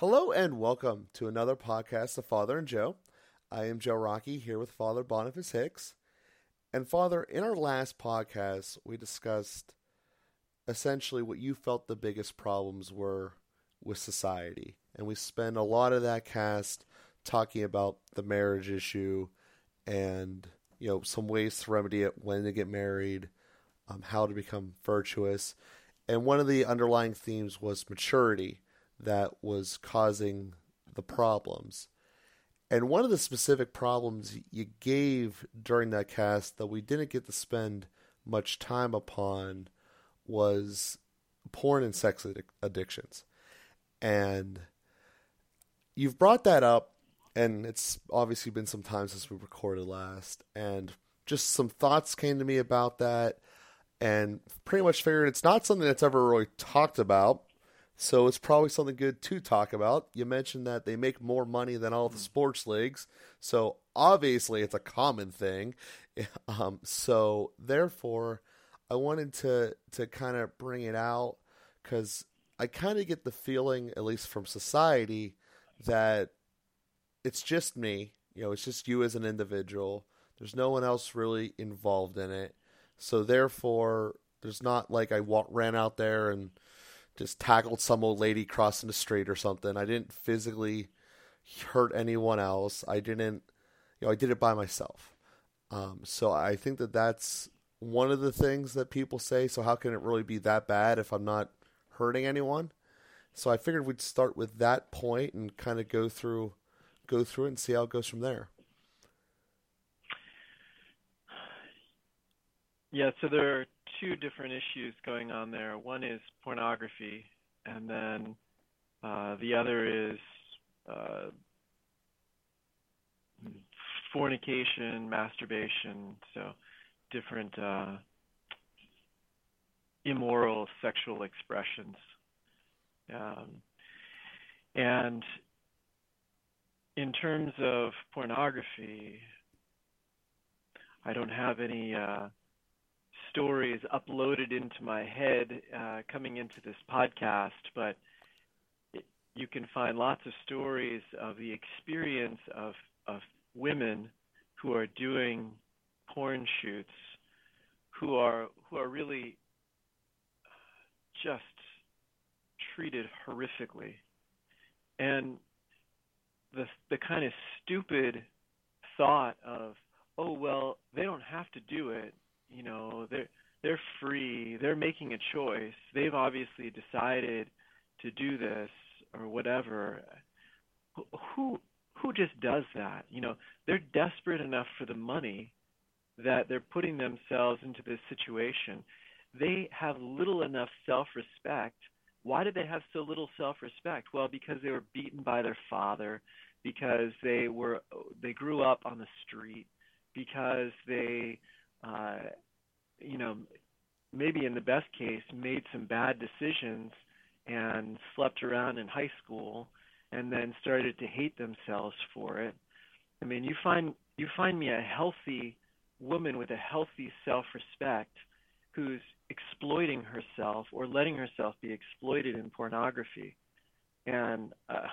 Hello and welcome to another podcast of Father and Joe. I am Joe Rockey here with Father Boniface Hicks. And Father, in our last podcast, we discussed essentially what you felt the biggest problems were with society. And we spent a lot of that cast talking about the marriage issue and, you know, some ways to remedy it, when to get married, um, how to become virtuous. And one of the underlying themes was maturity that was causing the problems. And one of the specific problems you gave during that cast that we didn't get to spend much time upon was porn and sex addictions. And you've brought that up, and it's obviously been some time since we recorded last. And just some thoughts came to me about that, and pretty much figured it's not something that's ever really talked about so it's probably something good to talk about. You mentioned that they make more money than all the sports leagues. So obviously it's a common thing. Um, so therefore, I wanted to to kind of bring it out because I kind of get the feeling, at least from society, that it's just me. You know, it's just you as an individual. There's no one else really involved in it. So therefore, there's not like I ran out there and just tackled some old lady crossing the street or something. I didn't physically hurt anyone else. I didn't, you know, I did it by myself. Um, so I think that that's one of the things that people say. So how can it really be that bad if I'm not hurting anyone? So I figured we'd start with that point and kind of go through, go through it and see how it goes from there. Yeah, so there are two different issues going on there. One is pornography, and then uh, the other is uh, fornication, masturbation, so different uh, immoral sexual expressions. Um, and in terms of pornography, I don't have any uh, stories uploaded into my head uh, coming into this podcast, but you can find lots of stories of the experience of of women who are doing porn shoots, who are who are really just treated horrifically, and the the kind of stupid thought of oh well they don't have to do it you know they're they're free. They're making a choice. They've obviously decided to do this or whatever. Who who just does that? You know they're desperate enough for the money that they're putting themselves into this situation. They have little enough self-respect. Why did they have so little self-respect? Well because they were beaten by their father because they were they grew up on the street because they uh, you know, maybe in the best case, made some bad decisions and slept around in high school and then started to hate themselves for it. I mean, you find you find me a healthy woman with a healthy self-respect who's exploiting herself or letting herself be exploited in pornography. And uh,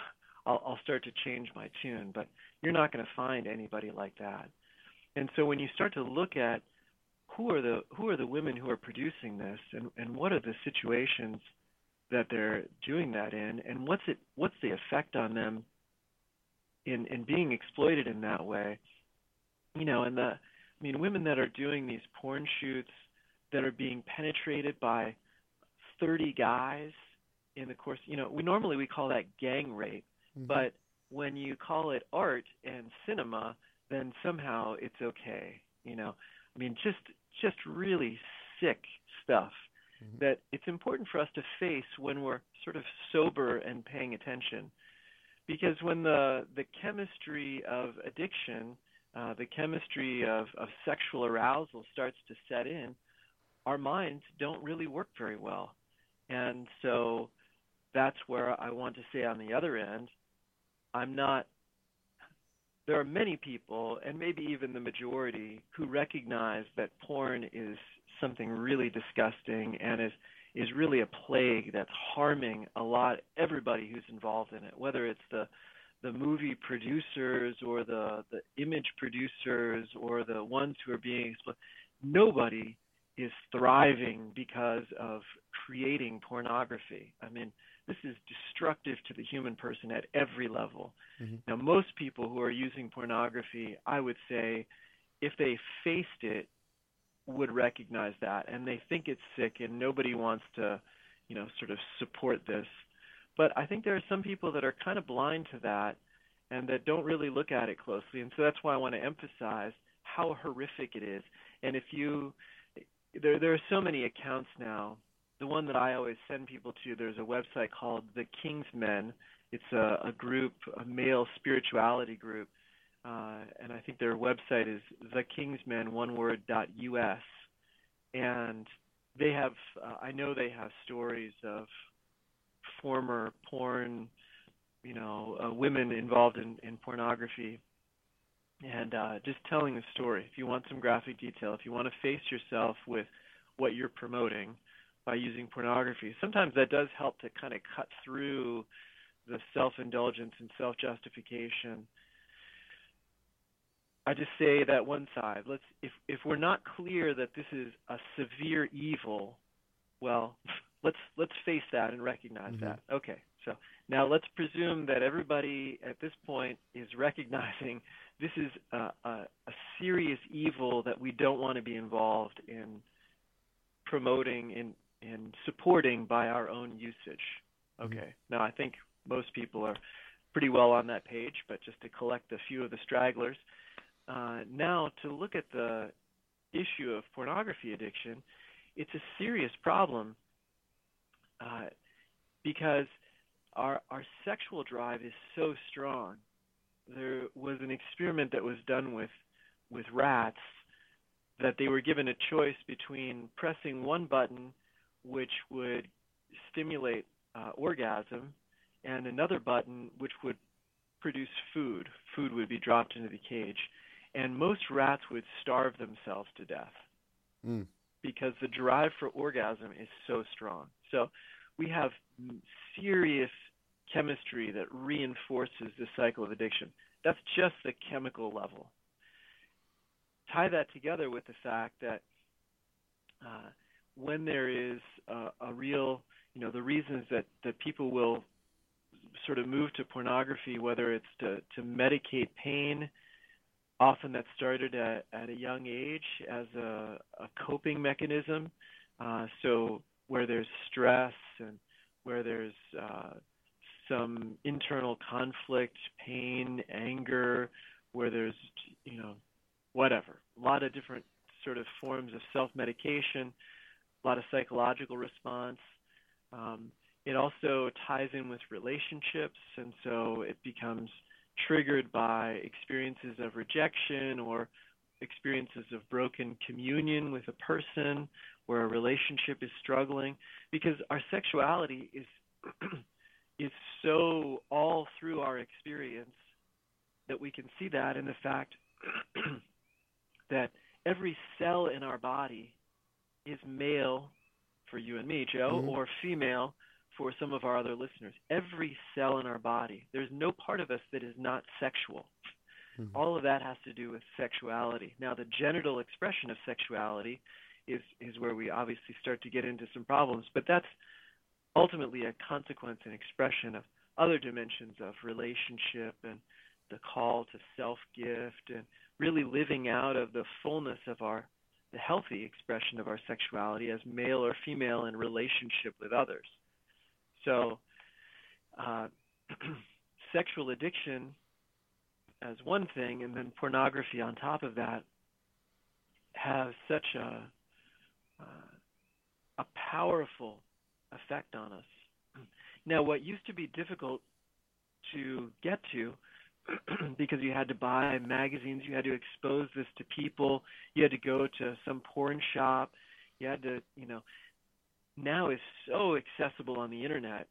I'll, I'll start to change my tune, but you're not going to find anybody like that. And so when you start to look at who are the who are the women who are producing this and and what are the situations that they're doing that in and what's it what's the effect on them in in being exploited in that way you know and the i mean women that are doing these porn shoots that are being penetrated by 30 guys in the course you know we normally we call that gang rape mm-hmm. but when you call it art and cinema then somehow it's okay you know i mean just just really sick stuff mm-hmm. that it's important for us to face when we're sort of sober and paying attention. Because when the, the chemistry of addiction, uh, the chemistry of, of sexual arousal starts to set in, our minds don't really work very well. And so that's where I want to say on the other end, I'm not there are many people, and maybe even the majority, who recognize that porn is something really disgusting and is is really a plague that's harming a lot everybody who's involved in it, whether it's the the movie producers or the the image producers or the ones who are being exploited. Nobody is thriving because of creating pornography. I mean, this is destructive to the human person at every level. Mm-hmm. Now, most people who are using pornography, I would say, if they faced it, would recognize that, and they think it's sick, and nobody wants to, you know, sort of support this. But I think there are some people that are kind of blind to that, and that don't really look at it closely. And so that's why I want to emphasize how horrific it is. And if you, there there are so many accounts now. The one that I always send people to, there's a website called The King's Men. It's a, a group, a male spirituality group uh, and I think their website is thekingsmen one word dot us, and they have uh, I know they have stories of former porn, you know, uh, women involved in, in pornography, and uh, just telling a story. If you want some graphic detail, if you want to face yourself with what you're promoting by using pornography, sometimes that does help to kind of cut through the self-indulgence and self-justification I just say that one side. Let's if if we're not clear that this is a severe evil, well, let's let's face that and recognize mm-hmm. that. Okay. So now let's presume that everybody at this point is recognizing this is a, a, a serious evil that we don't want to be involved in promoting and, and supporting by our own usage. Mm-hmm. Okay. Mm-hmm. Now I think most people are pretty well on that page, but just to collect a few of the stragglers uh, now to look at the issue of pornography addiction, it's a serious problem uh, because our our sexual drive is so strong. There was an experiment that was done with with rats that they were given a choice between pressing one button, which would stimulate uh, orgasm, and another button which would produce food. Food would be dropped into the cage and most rats would starve themselves to death mm. because the drive for orgasm is so strong. So we have serious chemistry that reinforces the cycle of addiction. That's just the chemical level. Tie that together with the fact that uh, when there is a, a real, you know, the reasons that, that people will sort of move to pornography, whether it's to, to medicate pain, often that started at, at a young age as a, a coping mechanism. Uh, so where there's stress and where there's uh, some internal conflict, pain, anger, where there's you know whatever, a lot of different sort of forms of self-medication, a lot of psychological response. Um, it also ties in with relationships, and so it becomes triggered by experiences of rejection or experiences of broken communion with a person where a relationship is struggling because our sexuality is is so all through our experience that we can see that in the fact that every cell in our body is male for you and me, Joe, mm-hmm. or female for some of our other listeners. Every cell in our body, there's no part of us that is not sexual. Mm-hmm. All of that has to do with sexuality. Now, the genital expression of sexuality is is where we obviously start to get into some problems, but that's ultimately a consequence and expression of other dimensions of relationship and the call to self-gift and really living out of the fullness of our the healthy expression of our sexuality as male or female in relationship with others. So, uh, sexual addiction as one thing, and then pornography on top of that, have such a uh, a powerful effect on us. Now, what used to be difficult to get to because you had to buy magazines, you had to expose this to people, you had to go to some porn shop, you had to, you know, now is so accessible on the internet.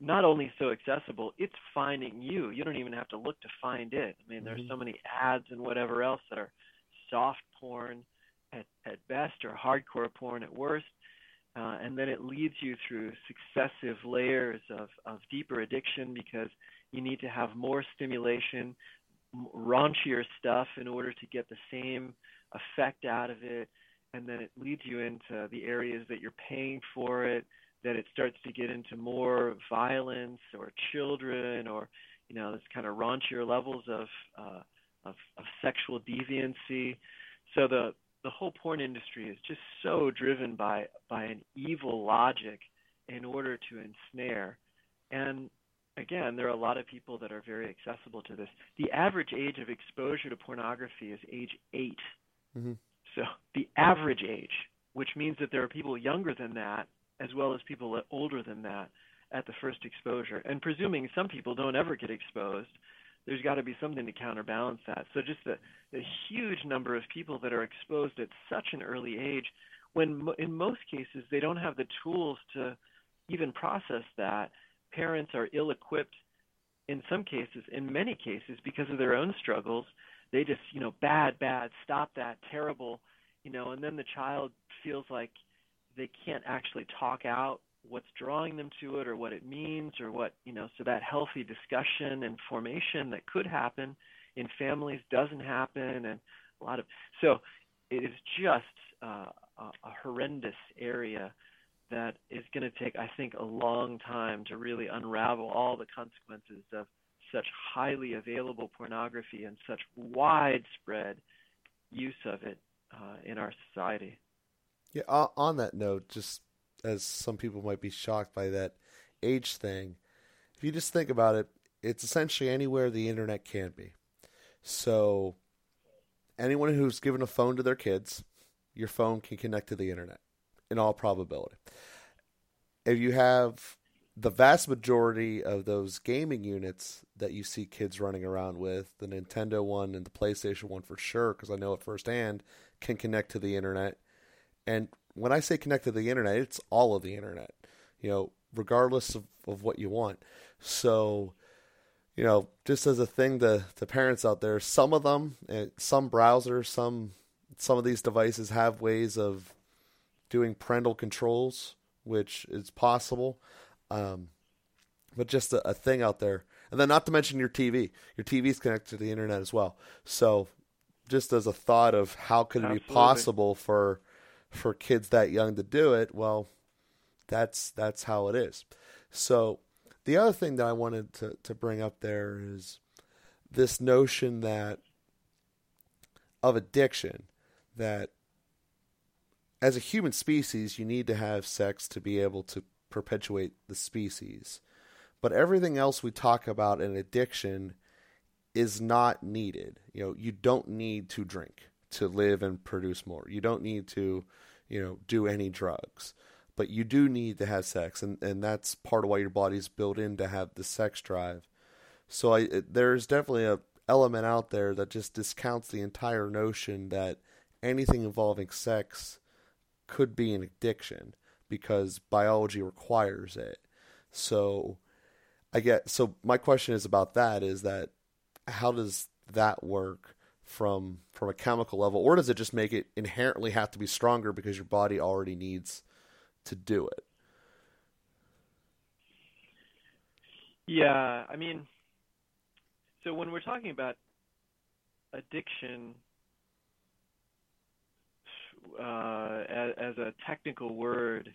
Not only so accessible, it's finding you. You don't even have to look to find it. I mean, mm-hmm. there's so many ads and whatever else that are soft porn at, at best or hardcore porn at worst. uh, and then it leads you through successive layers of, of deeper addiction because you need to have more stimulation, raunchier stuff in order to get the same effect out of it. And then it leads you into the areas that you're paying for it. That it starts to get into more violence or children or you know this kind of raunchier levels of uh, of, of sexual deviancy. So the the whole porn industry is just so driven by by an evil logic in order to ensnare. And again, there are a lot of people that are very accessible to this. The average age of exposure to pornography is age 8 mm-hmm. So the average age, which means that there are people younger than that, as well as people older than that, at the first exposure. And presuming some people don't ever get exposed, there's got to be something to counterbalance that. So just the, the huge number of people that are exposed at such an early age, when in most cases they don't have the tools to even process that. Parents are ill-equipped in some cases, in many cases, because of their own struggles. They just, you know, bad, bad, stop that, terrible, you know, and then the child feels like they can't actually talk out what's drawing them to it or what it means or what you know so that healthy discussion and formation that could happen in families doesn't happen and a lot of so it is just uh, a, a horrendous area that is going to take i think a long time to really unravel all the consequences of such highly available pornography and such widespread use of it uh, in our society yeah on that note just as some people might be shocked by that age thing. If you just think about it, it's essentially anywhere the internet can be. So, anyone who's given a phone to their kids, your phone can connect to the internet in all probability. If you have the vast majority of those gaming units that you see kids running around with, the Nintendo one and the PlayStation one for sure, because I know it firsthand, can connect to the internet. And when I say connect to the internet, it's all of the internet, you know, regardless of, of what you want. So, you know, just as a thing to, to parents out there, some of them, eh, some browsers, some some of these devices have ways of doing parental controls, which is possible. Um, but just a, a, thing out there, and then not to mention your TV. Your TV is connected to the internet as well. So, just as a thought of how could it Absolutely. be possible for for kids that young to do it, well, that's that's how it is. So the other thing that I wanted to, to bring up there is this notion that of addiction that as a human species you need to have sex to be able to perpetuate the species. But everything else we talk about in addiction is not needed. You know, you don't need to drink to live and produce more. You don't need to, you know, do any drugs. But you do need to have sex and, and that's part of why your body's built in to have the sex drive. So I there's definitely a element out there that just discounts the entire notion that anything involving sex could be an addiction because biology requires it. So I get so my question is about that is that how does that work from from a chemical level, or does it just make it inherently have to be stronger because your body already needs to do it? Yeah, I mean, so when we're talking about addiction uh, as, as, a technical word,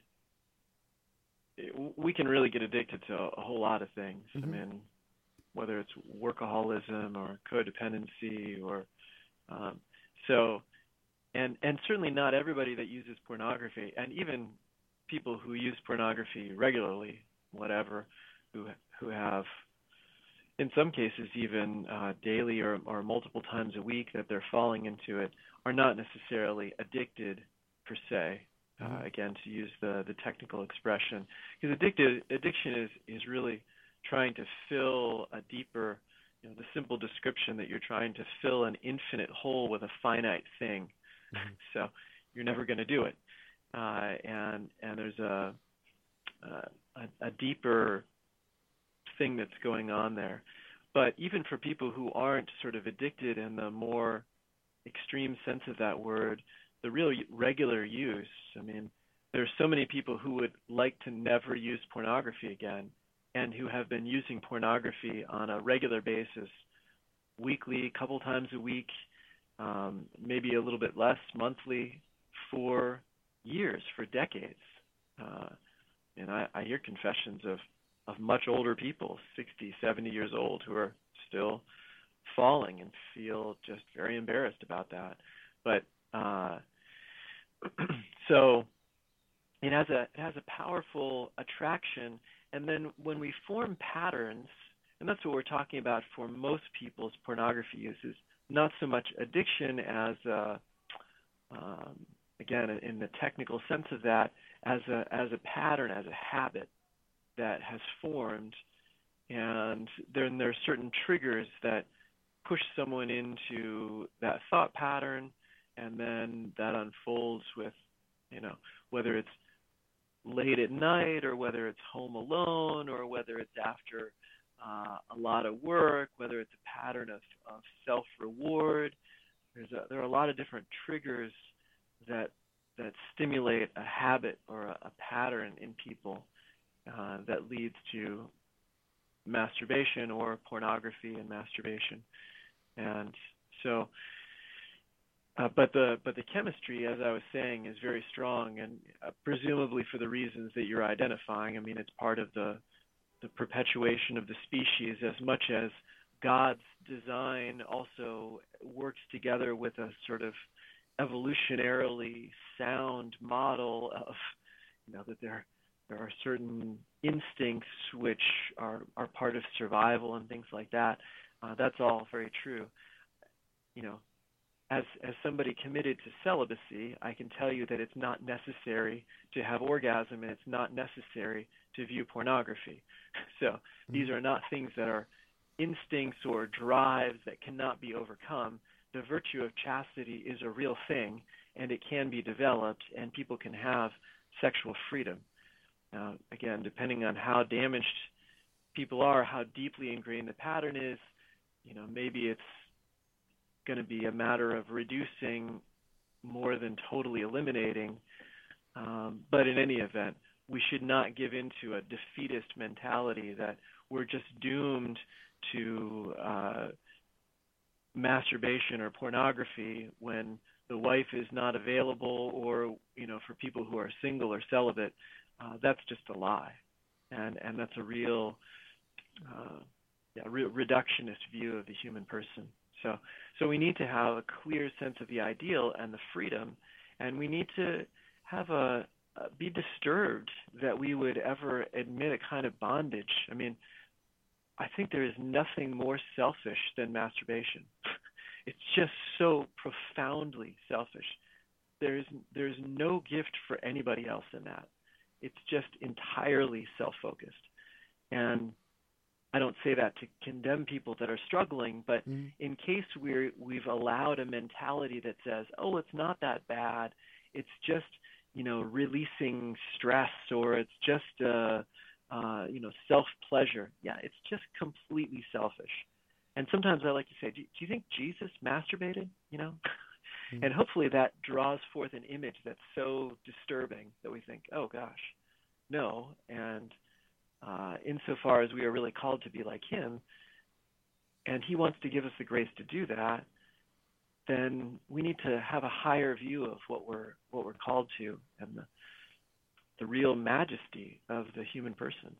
we can really get addicted to a, whole lot of things. Mm-hmm. I mean, whether it's workaholism or codependency or um, so, and and certainly not everybody that uses pornography, and even people who use pornography regularly, whatever, who who have, in some cases, even uh, daily or or multiple times a week that they're falling into it, are not necessarily addicted per se. Uh, mm-hmm. again, to use the the technical expression, because addicted addiction is is really trying to fill a deeper you know, the simple description that you're trying to fill an infinite hole with a finite thing. Mm-hmm. So you're never going to do it. Uh, and and there's a, a a deeper thing that's going on there. But even for people who aren't sort of addicted in the more extreme sense of that word, the real regular use, I mean, there's so many people who would like to never use pornography again and who have been using pornography on a regular basis, weekly, a couple times a week, um, maybe a little bit less monthly, for years, for decades. Uh, and I, I hear confessions of, of much older people, 60, 70 years old, who are still falling and feel just very embarrassed about that. But uh, so it has a it has a powerful attraction and then when we form patterns and that's what we're talking about for most people's pornography uses not so much addiction as a, um, again in the technical sense of that as a as a pattern as a habit that has formed and then there are certain triggers that push someone into that thought pattern and then that unfolds with you know whether it's late at night or whether it's home alone or whether it's after uh, a lot of work, whether it's a pattern of, of self reward. There's a, there are a lot of different triggers that that stimulate a habit or a, a pattern in people uh, that leads to masturbation or pornography and masturbation. And so uh, but the but the chemistry, as I was saying, is very strong, and uh, presumably for the reasons that you're identifying. I mean, it's part of the the perpetuation of the species as much as God's design also works together with a sort of evolutionarily sound model of you know that there there are certain instincts which are are part of survival and things like that. Uh, that's all very true. You know, as as somebody committed to celibacy, I can tell you that it's not necessary to have orgasm and it's not necessary to view pornography. So these are not things that are instincts or drives that cannot be overcome. The virtue of chastity is a real thing and it can be developed and people can have sexual freedom. Now, again, depending on how damaged people are, how deeply ingrained the pattern is, you know, maybe it's going to be a matter of reducing more than totally eliminating. Um, but in any event, we should not give into a defeatist mentality that we're just doomed to uh, masturbation or pornography when the wife is not available or you know for people who are single or celibate uh, that's just a lie and and that's a real uh, yeah, re- reductionist view of the human person so, so we need to have a clear sense of the ideal and the freedom, and we need to have a uh, be disturbed that we would ever admit a kind of bondage. I mean, I think there is nothing more selfish than masturbation. it's just so profoundly selfish. There's there's no gift for anybody else in that. It's just entirely self-focused. And I don't say that to condemn people that are struggling, but mm-hmm. in case we're we've allowed a mentality that says, "Oh, it's not that bad. It's just, you know, releasing stress or it's just uh uh, you know, self-pleasure." Yeah, it's just completely selfish. And sometimes I like to say, "Do, do you think Jesus masturbated?" You know? Mm-hmm. And hopefully that draws forth an image that's so disturbing that we think, "Oh gosh." No, and uh, insofar as we are really called to be like Him, and He wants to give us the grace to do that, then we need to have a higher view of what we're what we're called to and the the real majesty of the human person.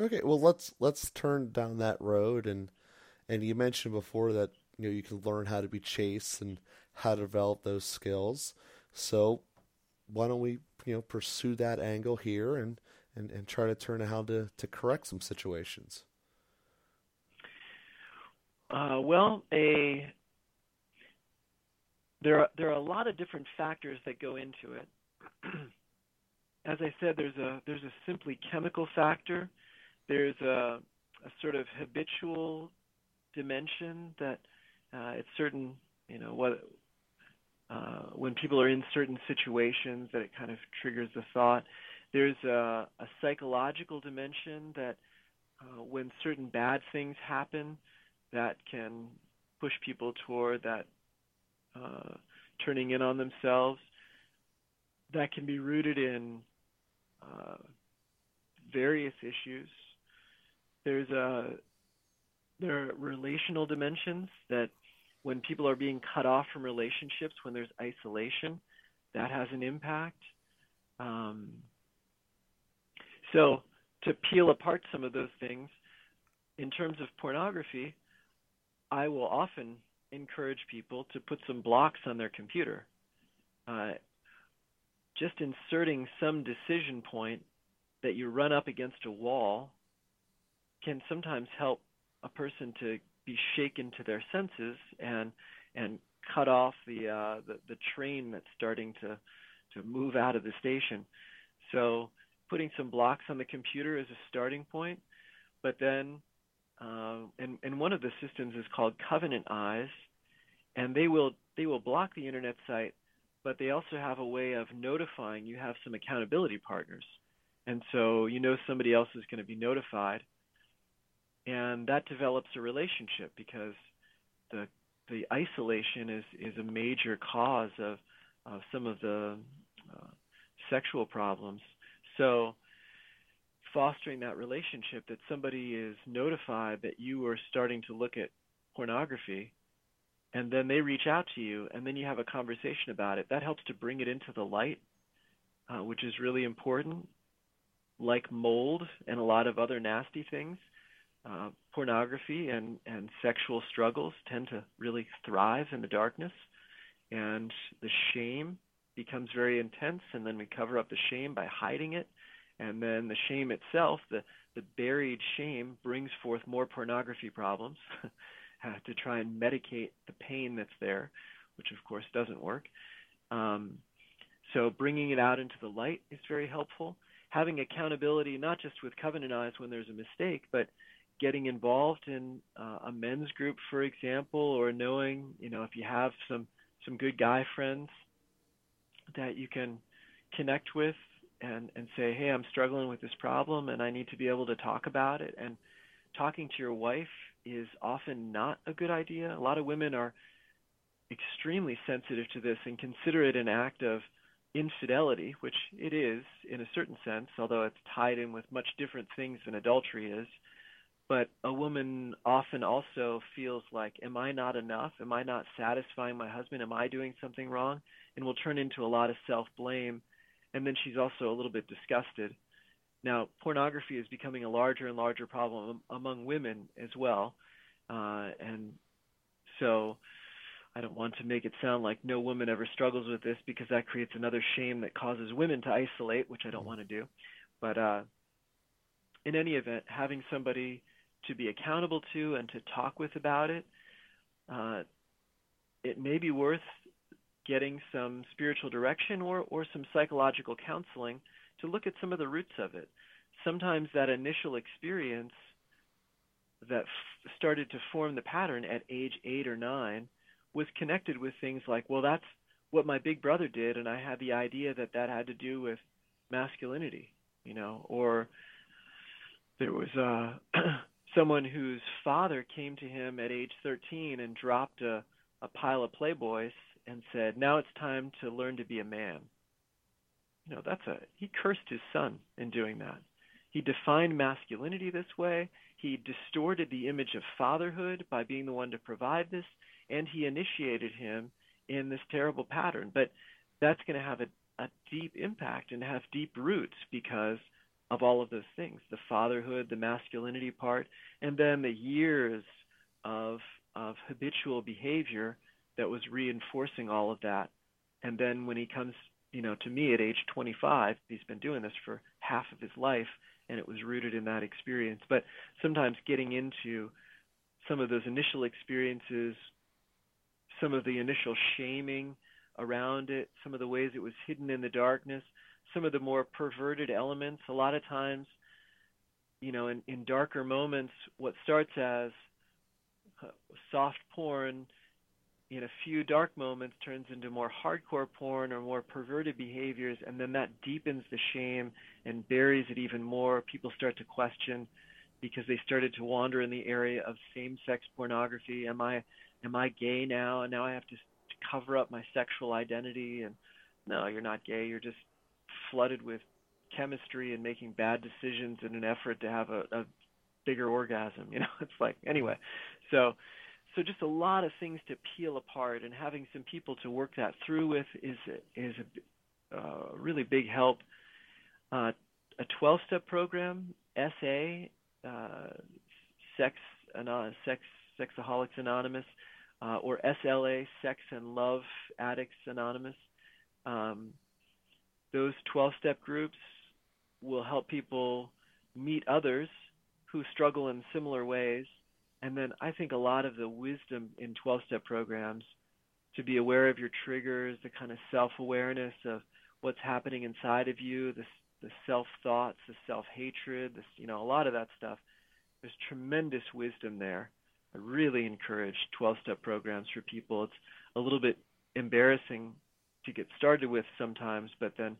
Okay, well let's let's turn down that road and and you mentioned before that you know you can learn how to be chaste and how to develop those skills. So why don't we you know pursue that angle here and and, and try to turn how to, to correct some situations? Uh, well, a there are there are a lot of different factors that go into it. As I said, there's a there's a simply chemical factor. There's a, a sort of habitual dimension that uh, it's certain you know what uh, when people are in certain situations that it kind of triggers the thought. There's a, a psychological dimension that uh, when certain bad things happen, that can push people toward that uh, turning in on themselves. that can be rooted in uh, various issues. There's a there are relational dimensions that when people are being cut off from relationships, when there's isolation, that has an impact. Um, so to peel apart some of those things, in terms of pornography, I will often encourage people to put some blocks on their computer. Uh, just inserting some decision point that you run up against a wall can sometimes help a person to be shaken to their senses and and cut off the uh, the, the train that's starting to to move out of the station. So putting some blocks on the computer is a starting point, but then uh, and and one of the systems is called Covenant Eyes, and they will they will block the internet site, but they also have a way of notifying you have some accountability partners, and so you know somebody else is going to be notified, and that develops a relationship because the the isolation is is a major cause of of some of the uh, sexual problems. So fostering that relationship that somebody is notified that you are starting to look at pornography and then they reach out to you and then you have a conversation about it that helps to bring it into the light uh, which is really important like mold and a lot of other nasty things uh, pornography and, and sexual struggles tend to really thrive in the darkness and the shame becomes very intense and then we cover up the shame by hiding it and then the shame itself, the the buried shame, brings forth more pornography problems to try and medicate the pain that's there, which of course doesn't work. Um, so bringing it out into the light is very helpful. Having accountability, not just with Covenant Eyes when there's a mistake, but getting involved in uh, a men's group, for example, or knowing, you know, if you have some some good guy friends that you can connect with and and say, "Hey, I'm struggling with this problem and I need to be able to talk about it." And talking to your wife is often not a good idea. A lot of women are extremely sensitive to this and consider it an act of infidelity, which it is in a certain sense, although it's tied in with much different things than adultery is. But a woman often also feels like, Am I not enough? Am I not satisfying my husband? Am I doing something wrong? And will turn into a lot of self blame and then she's also a little bit disgusted. Now, pornography is becoming a larger and larger problem among women as well, uh, and so I don't want to make it sound like no woman ever struggles with this because that creates another shame that causes women to isolate, which I don't want to do. But uh, in any event, having somebody to be accountable to and to talk with about it, uh, it may be worth getting some spiritual direction or, or some psychological counseling to look at some of the roots of it. Sometimes that initial experience that f- started to form the pattern at age eight or nine was connected with things like, well, that's what my big brother did, and I had the idea that that had to do with masculinity, you know, or there was uh, someone whose father came to him at age 13 and dropped a, a pile of Playboys and said, "Now it's time to learn to be a man." You know, that's a he cursed his son in doing that. He defined masculinity this way. He distorted the image of fatherhood by being the one to provide this, and he initiated him in this terrible pattern. But that's going to have a, a deep impact and have deep roots because of all of those things the fatherhood, the masculinity part, and then the years of, of habitual behavior that was reinforcing all of that. And then when he comes, you know, to me at age 25, he's been doing this for half of his life, and it was rooted in that experience. But sometimes getting into some of those initial experiences, some of the initial shaming around it, some of the ways it was hidden in the darkness, some of the more perverted elements. A lot of times, you know, in, in darker moments, what starts as uh, soft porn in a few dark moments turns into more hardcore porn or more perverted behaviors and then that deepens the shame and buries it even more people start to question because they started to wander in the area of same sex pornography am i am i gay now and now i have to cover up my sexual identity and no, you're not gay. You're just flooded with chemistry and making bad decisions in an effort to have a, a bigger orgasm. You know, it's like anyway. So, so just a lot of things to peel apart, and having some people to work that through with is is a uh, really big help. Uh, a 12-step program, SA, uh, Sex Anon- Sex Sexaholics Anonymous, uh, or SLA, Sex and Love Addicts Anonymous. Um, those 12-step groups will help people meet others who struggle in similar ways. And then I think a lot of the wisdom in 12 step programs to be aware of your triggers, the kind of self awareness of what's happening inside of you, the, the self thoughts, the self hatred, you know, a lot of that stuff. There's tremendous wisdom there. I really encourage 12 step programs for people. It's a little bit embarrassing to get started with sometimes, but then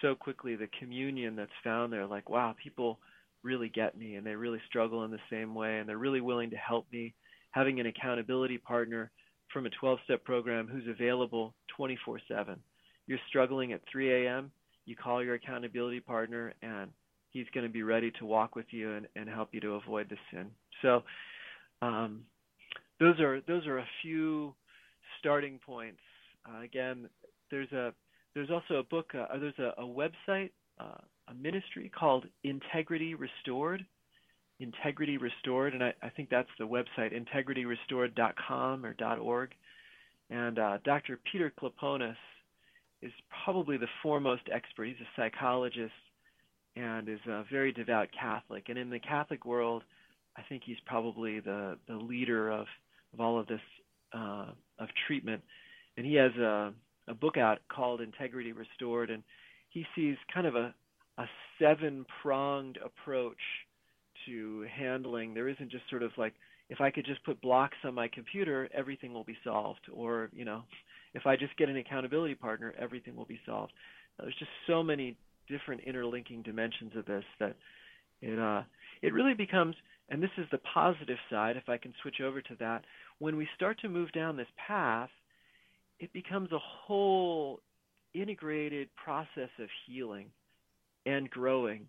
so quickly the communion that's found there, like, wow, people really get me and they really struggle in the same way and they're really willing to help me. Having an accountability partner from a 12 step program who's available 24 7. You're struggling at 3 a.m., you call your accountability partner and he's going to be ready to walk with you and, and help you to avoid the sin. So, um, those are those are a few starting points. Uh, again, there's a there's also a book. Uh, there's a, a website, uh, a ministry called Integrity Restored. Integrity Restored, and I, I think that's the website, integrityrestored.com or .org. And uh, Dr. Peter Kleponis is probably the foremost expert. He's a psychologist and is a very devout Catholic. And in the Catholic world, I think he's probably the the leader of of all of this uh, of treatment. And he has a a book out called Integrity Restored, and he sees kind of a a seven pronged approach to handling. There isn't just sort of like if I could just put blocks on my computer, everything will be solved, or you know, if I just get an accountability partner, everything will be solved. Now, there's just so many different interlinking dimensions of this that it uh, it really becomes, and this is the positive side. If I can switch over to that, when we start to move down this path, it becomes a whole integrated process of healing and growing.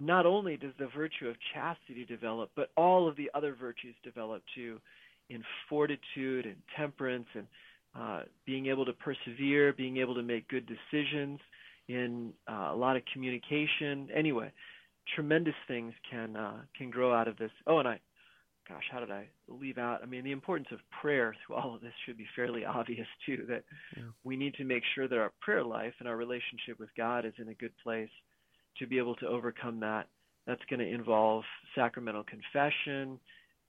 Not only does the virtue of chastity develop, but all of the other virtues develop too, in fortitude and temperance and uh, being able to persevere, being able to make good decisions, in uh, a lot of communication. Anyway, tremendous things can uh, can grow out of this. Oh, and I gosh, how did I leave out? I mean, the importance of prayer through all of this should be fairly obvious too. That yeah. we need to make sure that our prayer life and our relationship with God is in a good place to be able to overcome that. That's going to involve sacramental confession,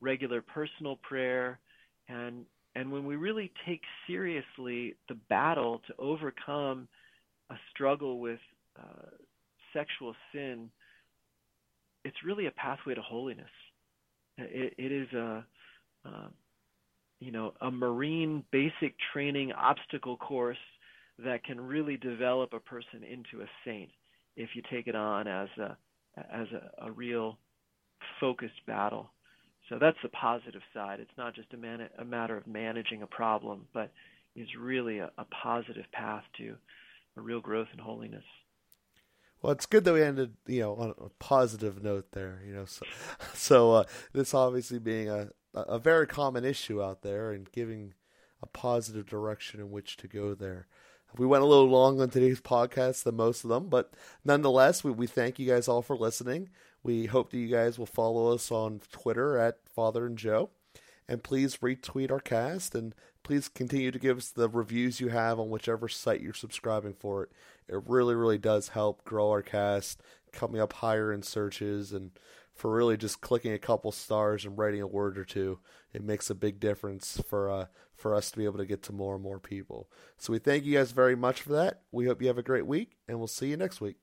regular personal prayer, and and when we really take seriously the battle to overcome a struggle with uh, sexual sin, it's really a pathway to holiness it, it is a, uh, you know, a Marine basic training obstacle course that can really develop a person into a saint if you take it on as a as a, a real focused battle. So that's the positive side. It's not just a, man, a matter of managing a problem, but is really a, a positive path to a real growth in holiness. Well, it's good that we ended, you know, on a positive note there. You know, so, so uh, this obviously being a a very common issue out there, and giving a positive direction in which to go there. We went a little long on today's podcast than most of them, but nonetheless, we, we thank you guys all for listening. We hope that you guys will follow us on Twitter at Father and Joe, and please retweet our cast and please continue to give us the reviews you have on whichever site you're subscribing for it. It really, really does help grow our cast, coming up higher in searches, and for really just clicking a couple stars and writing a word or two, it makes a big difference for uh, for us to be able to get to more and more people. So we thank you guys very much for that. We hope you have a great week, and we'll see you next week.